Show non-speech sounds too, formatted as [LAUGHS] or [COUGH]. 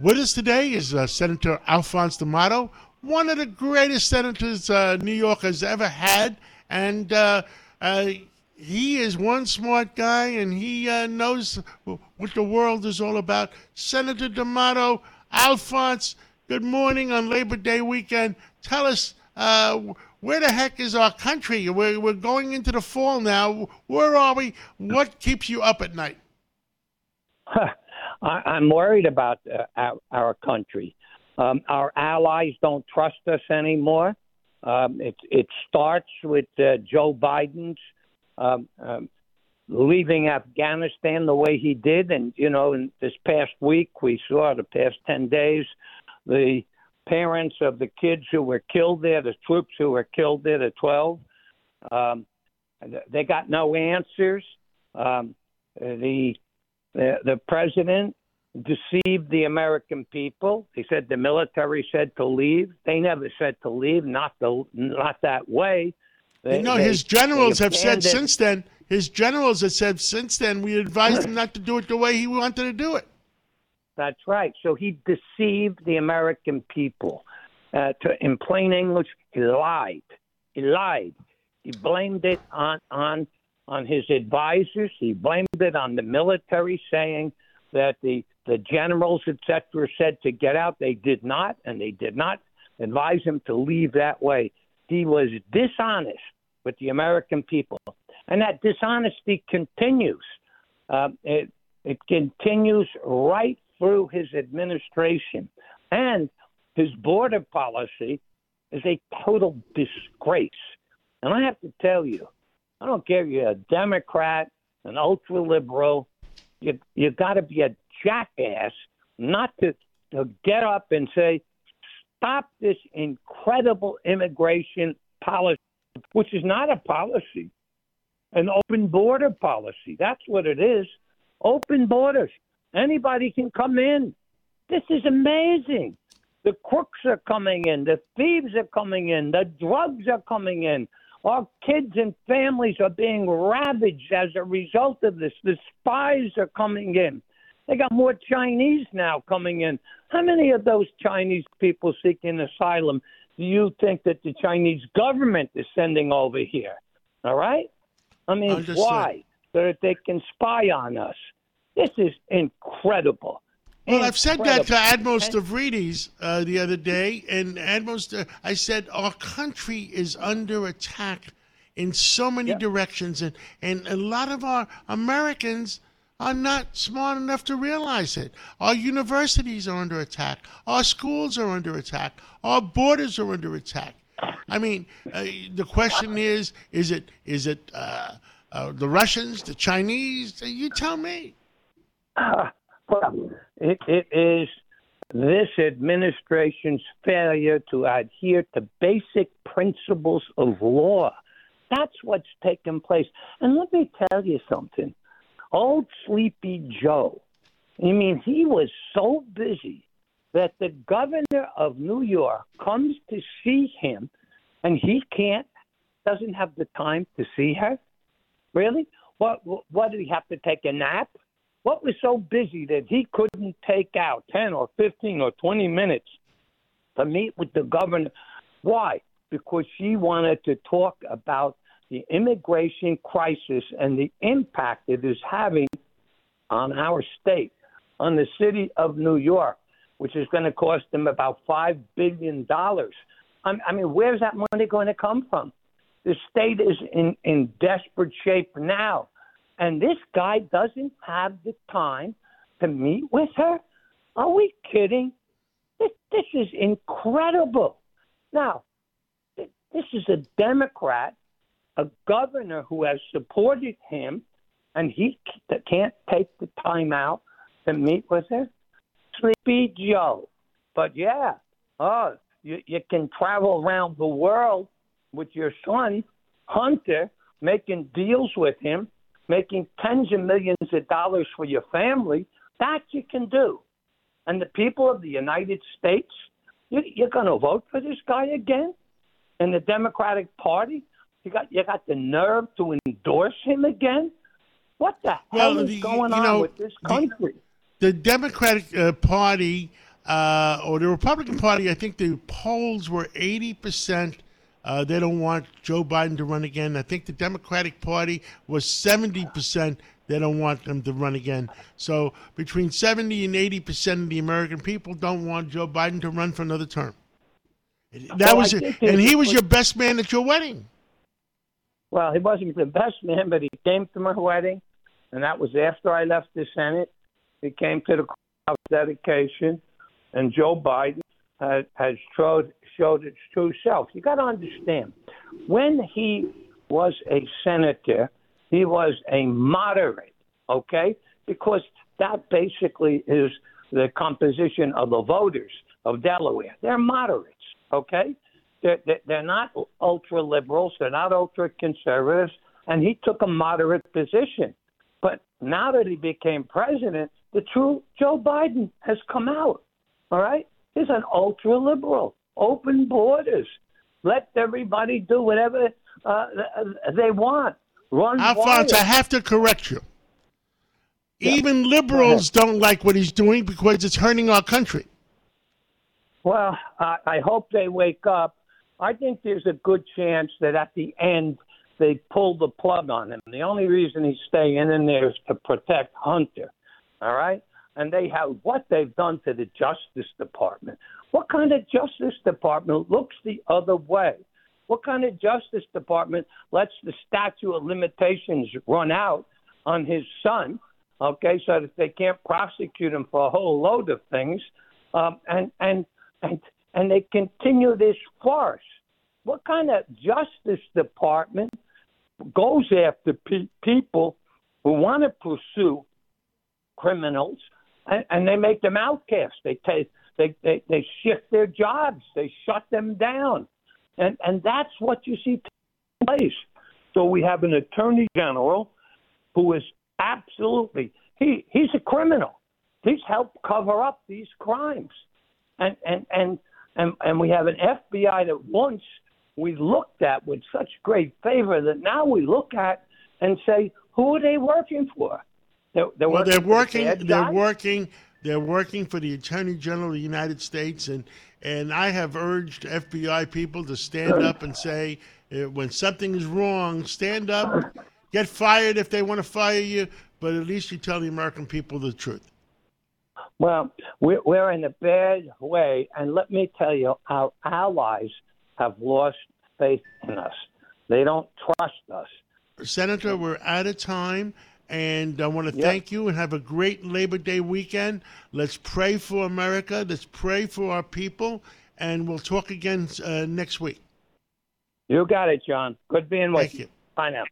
With us today is uh, Senator Alphonse D'Amato, one of the greatest senators uh, New York has ever had, and uh, uh he is one smart guy, and he uh, knows what the world is all about. Senator D'Amato, Alphonse, good morning on Labor Day weekend. Tell us uh, where the heck is our country? We're, we're going into the fall now. Where are we? What keeps you up at night? [LAUGHS] I, I'm worried about uh, our, our country. Um, our allies don't trust us anymore. Um, it, it starts with uh, Joe Biden's um, um, leaving Afghanistan the way he did. And, you know, in this past week, we saw the past 10 days, the parents of the kids who were killed there, the troops who were killed there, the 12, um, they got no answers. Um, the, the the president deceived the American people. He said the military said to leave. They never said to leave, not the not that way. They, you know, they, his generals have said since then. His generals have said since then. We advised him not to do it the way he wanted to do it. That's right. So he deceived the American people. Uh, to, in plain English, he lied. He lied. He blamed it on on on his advisors. He blamed it on the military, saying that the the generals, etc., said to get out. They did not, and they did not advise him to leave that way. He was dishonest with the American people, and that dishonesty continues. Uh, it, it continues right through his administration, and his border policy is a total disgrace. And I have to tell you, I don't care if you're a Democrat, an ultra liberal, you you got to be a jackass not to, to get up and say, stop this incredible immigration policy, which is not a policy, an open border policy. That's what it is. Open borders. Anybody can come in. This is amazing. The crooks are coming in. The thieves are coming in. The drugs are coming in. Our kids and families are being ravaged as a result of this. The spies are coming in. They got more Chinese now coming in. How many of those Chinese people seeking asylum do you think that the Chinese government is sending over here? All right? I mean, Understood. why? So that they can spy on us. This is incredible. Well, I've said that to Admiral Stavridis uh, the other day, and Admiral, St- I said our country is under attack in so many yep. directions, and, and a lot of our Americans are not smart enough to realize it. Our universities are under attack. Our schools are under attack. Our borders are under attack. I mean, uh, the question is: Is it is it uh, uh, the Russians, the Chinese? You tell me. Well, it, it is this administration's failure to adhere to basic principles of law. That's what's taken place. And let me tell you something. Old Sleepy Joe, I mean, he was so busy that the governor of New York comes to see him and he can't, doesn't have the time to see her? Really? What, what did he have to take a nap? What was so busy that he couldn't take out 10 or 15 or 20 minutes to meet with the governor? Why? Because she wanted to talk about the immigration crisis and the impact it is having on our state, on the city of New York, which is going to cost them about $5 billion. I mean, where's that money going to come from? The state is in, in desperate shape now. And this guy doesn't have the time to meet with her? Are we kidding? This, this is incredible. Now, this is a Democrat a governor who has supported him, and he can't take the time out to meet with her? Sleepy Joe. But yeah, oh, you, you can travel around the world with your son, Hunter, making deals with him, making tens of millions of dollars for your family. That you can do. And the people of the United States, you, you're going to vote for this guy again? In the Democratic Party? You got you got the nerve to endorse him again? What the hell well, is going on know, with this country? The, the Democratic uh, Party uh, or the Republican Party, I think the polls were 80%. Uh, they don't want Joe Biden to run again. I think the Democratic Party was 70%. They don't want him to run again. So between 70 and 80% of the American people don't want Joe Biden to run for another term. That Well, was, think and he was your best man at your wedding. Well, he wasn't the best man, but he came to my wedding, and that was after I left the Senate. He came to the cross dedication, and Joe Biden has, has showed showed its true self. You got to understand, when he was a senator, he was a moderate, okay? Because that basically is the composition of the voters of Delaware. They're moderates, okay? They're, they're- not ultra liberals, they're not ultra conservatives, and he took a moderate position. But now that he became president, the true Joe Biden has come out. All right? He's an ultra liberal, open borders. Let everybody do whatever uh, they want. Run Alphonse, I have to correct you. Even liberals don't like what he's doing because it's hurting our country. Well, I, I hope they wake up. I think there's a good chance that at the end they pull the plug on him. The only reason he's staying in there is to protect Hunter. All right? And they have what they've done to the Justice Department. What kind of Justice Department looks the other way? What kind of Justice Department lets the statute of limitations run out on his son, okay, so that they can't prosecute him for a whole load of things, um, and and and and they continue this farce? What kind of Justice Department goes after pe- people who want to pursue criminals and, and they make them outcasts? They take they, they they shift their jobs, they shut them down, and and that's what you see taking place. So we have an attorney general who is absolutely he he's a criminal. He's helped cover up these crimes, and and and and, and we have an FBI that once we looked at with such great favor that now we look at and say, who are they working for? They're, they're Well, working they're for the working. They're working. They're working for the Attorney General of the United States, and and I have urged FBI people to stand up and say uh, when something is wrong, stand up, get fired if they want to fire you, but at least you tell the American people the truth. Well, we're, we're in a bad way, and let me tell you, our allies have lost faith in us. They don't trust us. Senator, we're out of time. And I want to Yep. thank you and have a great Labor Day weekend. Let's pray for America. Let's pray for our people. And we'll talk again uh, next week. You got it, John. Good being with Thank you. Bye now.